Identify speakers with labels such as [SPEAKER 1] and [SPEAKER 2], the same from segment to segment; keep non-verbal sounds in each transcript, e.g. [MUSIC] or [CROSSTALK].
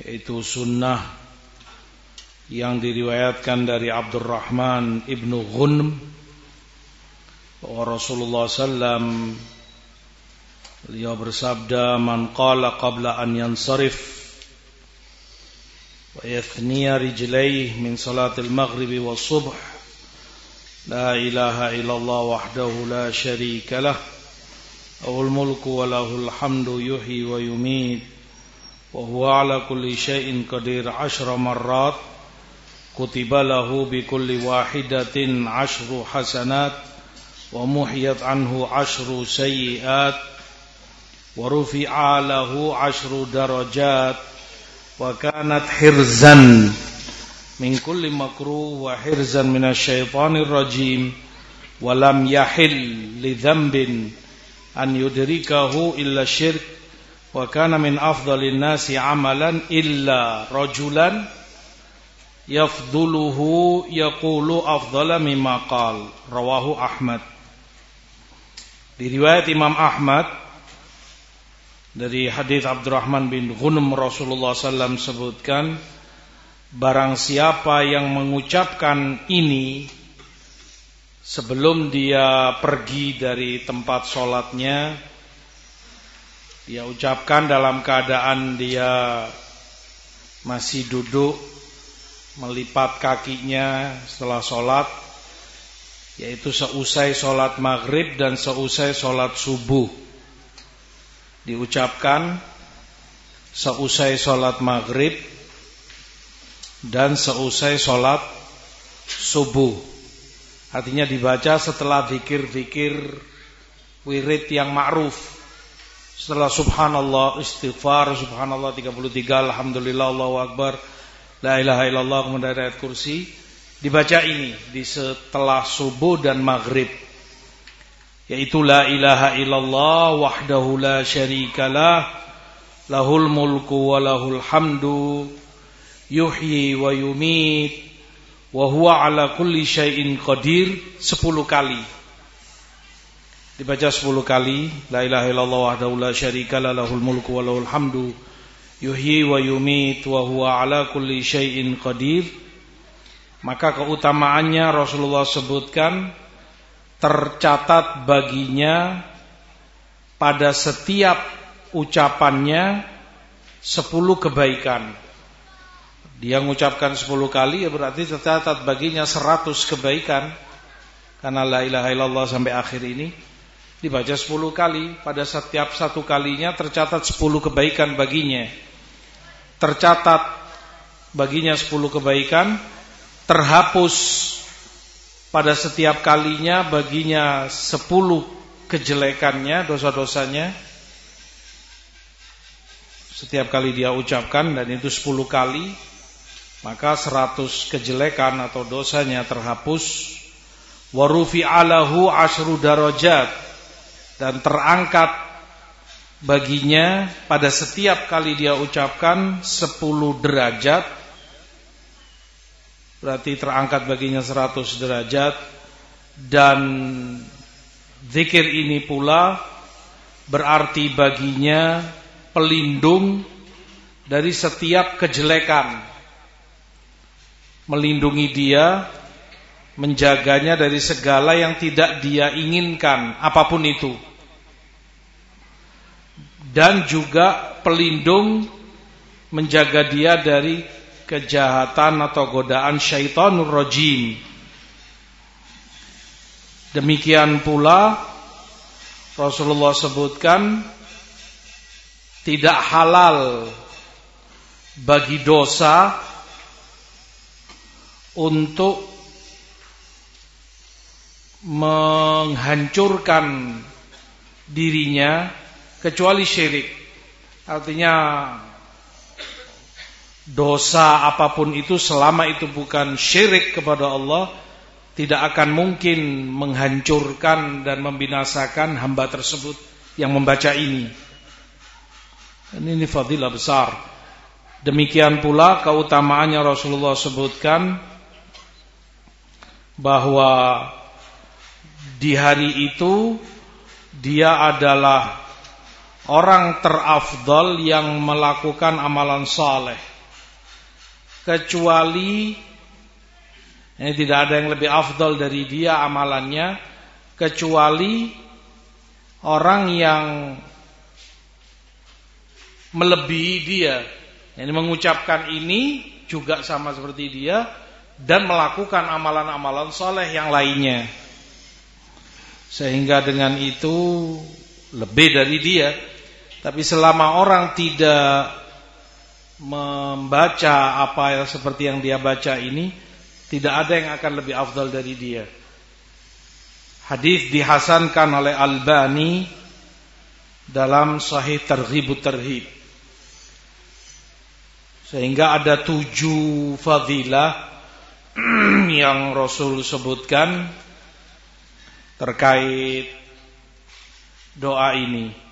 [SPEAKER 1] yaitu sunnah yang diriwayatkan dari Abdurrahman ibnu Ghunm bahwa Rasulullah sallam beliau bersabda man qala qabla an yansarif wa yathniya rijlayhi min salatil maghribi was subh la ilaha illallah wahdahu la sharika lah awul mulku wa lahul hamdu yuhyi wa yumiit وهو على كل شيء قدير عشر مرات كتب له بكل واحدة عشر حسنات ومحيت عنه عشر سيئات ورفع له عشر درجات وكانت حرزا من كل مكروه وحرزا من الشيطان الرجيم ولم يحل لذنب أن يدركه إلا الشرك wa kana min afdhalin nasi amalan illa rajulan yafduluhu yaqulu afdhala mimma qal. Rawahu Ahmad. Di riwayat Imam Ahmad dari hadis Abdurrahman bin Ghunum Rasulullah SAW sebutkan barang siapa yang mengucapkan ini sebelum dia pergi dari tempat sholatnya dia ucapkan dalam keadaan dia masih duduk melipat kakinya setelah sholat yaitu seusai sholat maghrib dan seusai sholat subuh. Diucapkan seusai sholat maghrib dan seusai sholat subuh. Artinya dibaca setelah zikir-zikir wirid yang ma'ruf setelah subhanallah istighfar subhanallah 33 alhamdulillah Allahu akbar la ilaha illallah kemudian ayat kursi. Dibaca ini di setelah subuh dan maghrib. Yaitu la ilaha illallah wahdahu la syarikalah lahul mulku wa lahul hamdu yuhyi wa yumit wa huwa ala kulli syai'in qadir. 10 kali dibaca 10 kali la ilaha illallah wahdahu la syarika lahul mulku wa lahul hamdu yuhyi wa yumit wa huwa ala kulli syai'in qadir. Maka keutamaannya Rasulullah sebutkan tercatat baginya pada setiap ucapannya 10 kebaikan. Dia mengucapkan 10 kali ya berarti tercatat baginya 100 kebaikan. Karena la ilaha illallah sampai akhir ini dibaca 10 kali pada setiap satu kalinya tercatat 10 kebaikan baginya. Tercatat baginya 10 kebaikan terhapus pada setiap kalinya baginya 10 kejelekannya dosa-dosanya. Setiap kali dia ucapkan dan itu 10 kali maka 100 kejelekan atau dosanya terhapus. Warufi alahu asru darajat dan terangkat baginya pada setiap kali dia ucapkan 10 derajat berarti terangkat baginya 100 derajat dan zikir ini pula berarti baginya pelindung dari setiap kejelekan. Melindungi dia menjaganya dari segala yang tidak dia inginkan apa pun itu dan juga pelindung menjaga dia dari kejahatan atau godaan syaitanur rajim. Demikian pula Rasulullah sebutkan tidak halal bagi dosa untuk menghancurkan dirinya kecuali syirik. Artinya dosa apa pun itu selama itu bukan syirik kepada Allah tidak akan mungkin menghancurkan dan membinasakan hamba tersebut yang membaca ini. Dan ini fadilah besar. Demikian pula keutamaannya Rasulullah sebutkan bahwa di hari itu dia adalah orang terafdal yang melakukan amalan saleh kecuali ini tidak ada yang lebih afdal dari dia amalannya kecuali orang yang melebihi dia. Ini mengucapkan ini juga sama seperti dia dan melakukan amalan-amalan soleh yang lainnya. Sehingga dengan itu lebih dari dia. Tapi selama orang tidak membaca apa yang seperti yang dia baca ini, tidak ada yang akan lebih afdal dari dia. Hadis dihasankan oleh Albani dalam Sahih Targhib Tarhib. Sehingga ada tujuh fadilah [CLEARS THROAT] yang Rasul sebutkan terkait doa ini.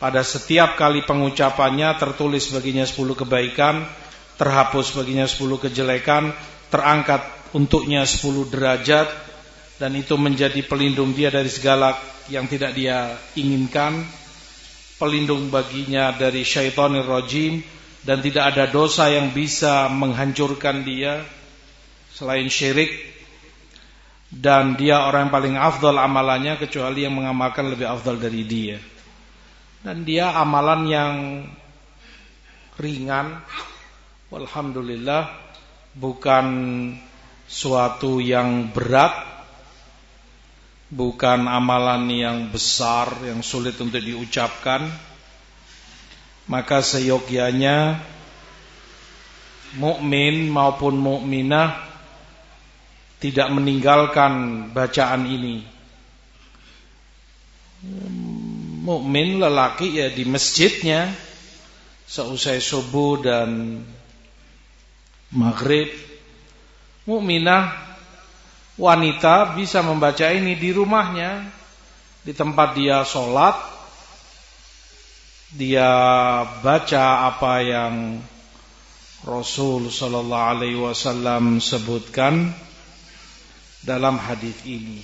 [SPEAKER 1] Pada setiap kali pengucapannya tertulis baginya sepuluh kebaikan, terhapus baginya sepuluh kejelekan, terangkat untuknya sepuluh derajat, dan itu menjadi pelindung dia dari segala yang tidak dia inginkan, pelindung baginya dari syaitanir rajim, dan tidak ada dosa yang bisa menghancurkan dia selain syirik. Dan dia orang yang paling afdal amalannya kecuali yang mengamalkan lebih afdal dari dia dan dia amalan yang ringan. Walhamdulillah bukan suatu yang berat. Bukan amalan yang besar yang sulit untuk diucapkan. Maka seyogyanya mukmin maupun mukminah tidak meninggalkan bacaan ini. Mukmin lelaki ya di masjidnya seusai subuh dan maghrib. Mukminah wanita bisa membaca ini di rumahnya, di tempat dia sholat dia baca apa yang Rasul sallallahu alaihi wasallam sebutkan dalam hadis ini.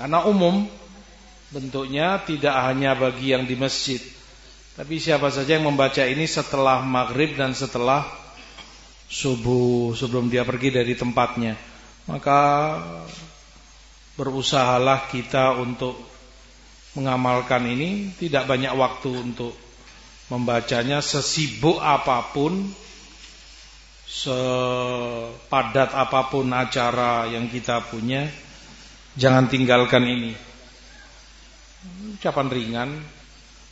[SPEAKER 1] Karena umum bentuknya tidak hanya bagi yang di masjid, tapi siapa saja yang membaca ini setelah maghrib dan setelah subuh sebelum dia pergi dari tempatnya. Maka berusahalah kita untuk mengamalkan ini. Tidak banyak waktu untuk membacanya sesibuk apa pun sepadat apa pun acara yang kita punya. Jangan tinggalkan ini ucapan ringan.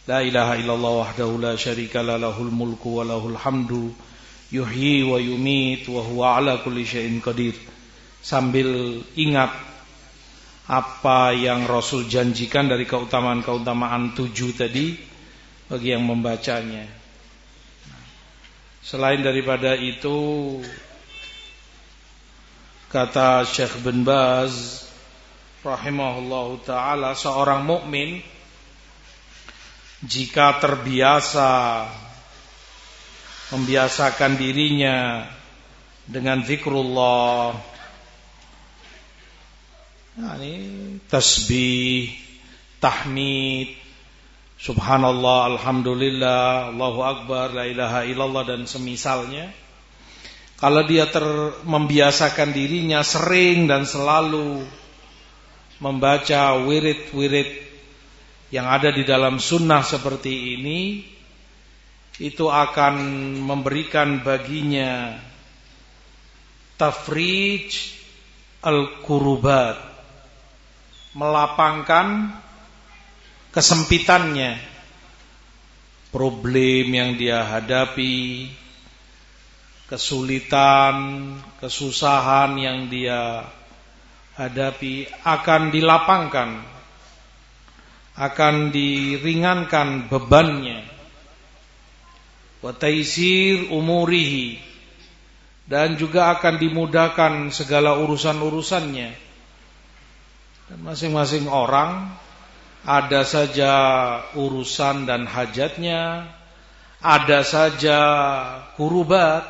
[SPEAKER 1] La ilaha illallah wahdahu la syarika lahul mulku wa lahul hamdu. Yuhyi wa yumit wa huwa ala kulli syai'in qadir. Sambil ingat apa yang Rasul janjikan dari keutamaan-keutamaan tujuh tadi bagi yang membacanya. Selain daripada itu kata Syekh bin Baz rahimahullahu taala seorang mukmin jika terbiasa membiasakan dirinya dengan zikrullah Nah, ini tasbih, tahmid, subhanallah, alhamdulillah, Allahu akbar, la ilaha illallah dan semisalnya. Kalau dia ter membiasakan dirinya sering dan selalu membaca wirid-wirid yang ada di dalam sunnah seperti ini, itu akan memberikan baginya tafrij al-kurubat melapangkan kesempitannya. Problem yang dia hadapi kesulitan kesusahan yang dia hadapi akan dilapangkan akan diringankan bebannya. Wa taisir umurihi dan juga akan dimudahkan segala urusan-urusannya. Dan masing-masing orang ada saja urusan dan hajatnya, ada saja kurubat,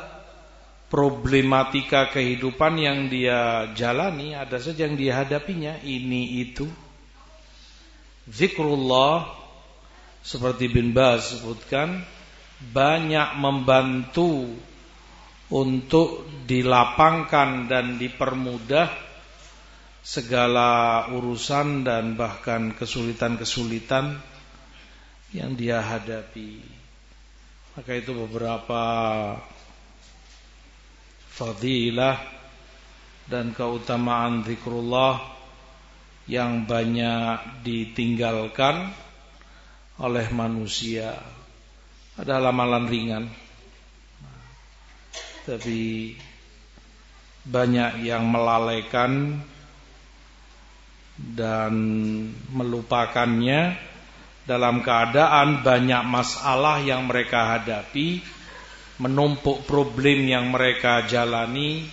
[SPEAKER 1] problematika kehidupan yang dia jalani, ada saja yang dihadapinya, ini itu. Zikrullah seperti bin Baz sebutkan banyak membantu untuk dilapangkan dan dipermudah segala urusan dan bahkan kesulitan-kesulitan yang dia hadapi. Maka itu beberapa fadilah dan keutamaan zikrullah yang banyak ditinggalkan oleh manusia. Adalah amalan ringan. Tapi banyak yang melalaikan dan melupakannya. Dalam keadaan banyak masalah yang mereka hadapi, menumpuk problem yang mereka jalani,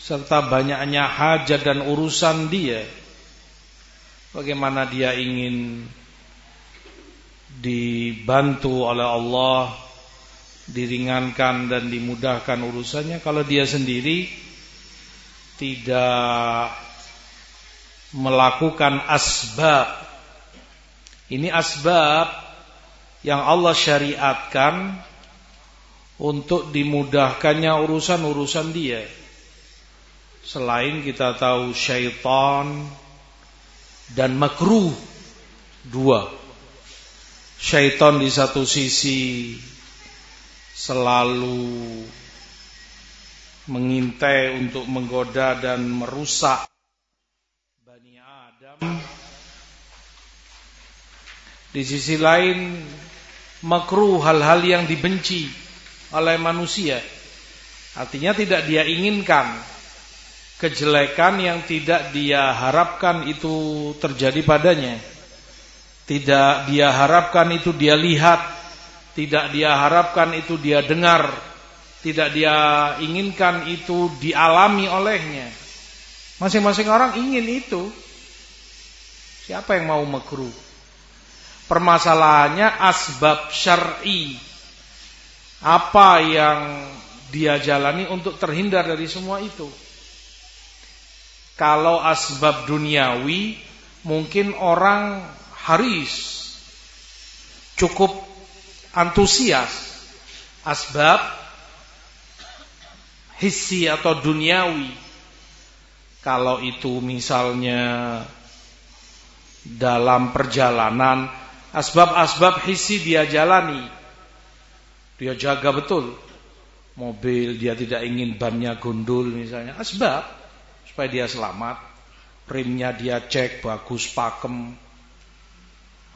[SPEAKER 1] serta banyaknya hajat dan urusan dia. Bagaimana dia ingin dibantu oleh Allah diringankan dan dimudahkan urusannya kalau dia sendiri tidak melakukan asbab ini asbab yang Allah syariatkan untuk dimudahkannya urusan-urusan dia. Selain kita tahu syaitan dan makruh dua. Syaitan di satu sisi selalu mengintai untuk menggoda dan merusak Bani Adam. Di sisi lain makruh hal-hal yang dibenci oleh manusia. Artinya tidak dia inginkan kejelekan yang tidak dia harapkan itu terjadi padanya. Tidak dia harapkan itu dia lihat tidak dia harapkan itu dia dengar, tidak dia inginkan itu dialami olehnya. Masing-masing orang ingin itu. Siapa yang mau makruh? Permasalahannya asbab syar'i. Apa yang dia jalani untuk terhindar dari semua itu? Kalau asbab duniawi, mungkin orang haris cukup antusias. Asbab hissi atau duniawi. Kalau itu misalnya dalam perjalanan asbab-asbab hissi dia jalani dia jaga betul mobil dia tidak ingin bannya gundul misalnya asbab supaya dia selamat rimnya dia cek bagus pakem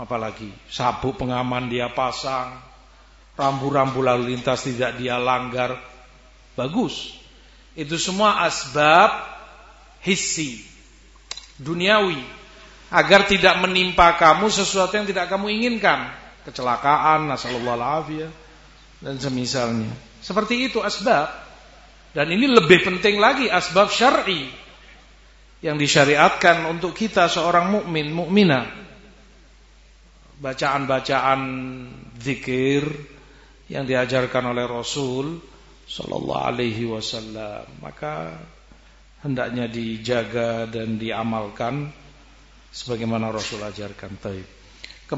[SPEAKER 1] apalagi sabuk pengaman dia pasang rambu-rambu lalu lintas tidak dia langgar. Bagus. Itu semua asbab hissi, duniawi. Agar tidak menimpa kamu sesuatu yang tidak kamu inginkan. Kecelakaan, nasallallahu alaihi dan semisalnya. Seperti itu asbab. Dan ini lebih penting lagi asbab syar'i yang disyariatkan untuk kita seorang mukmin, mukminah. Bacaan-bacaan zikir, yang diajarkan oleh Rasul sallallahu alaihi wasallam maka hendaknya dijaga dan diamalkan sebagaimana Rasul ajarkan taib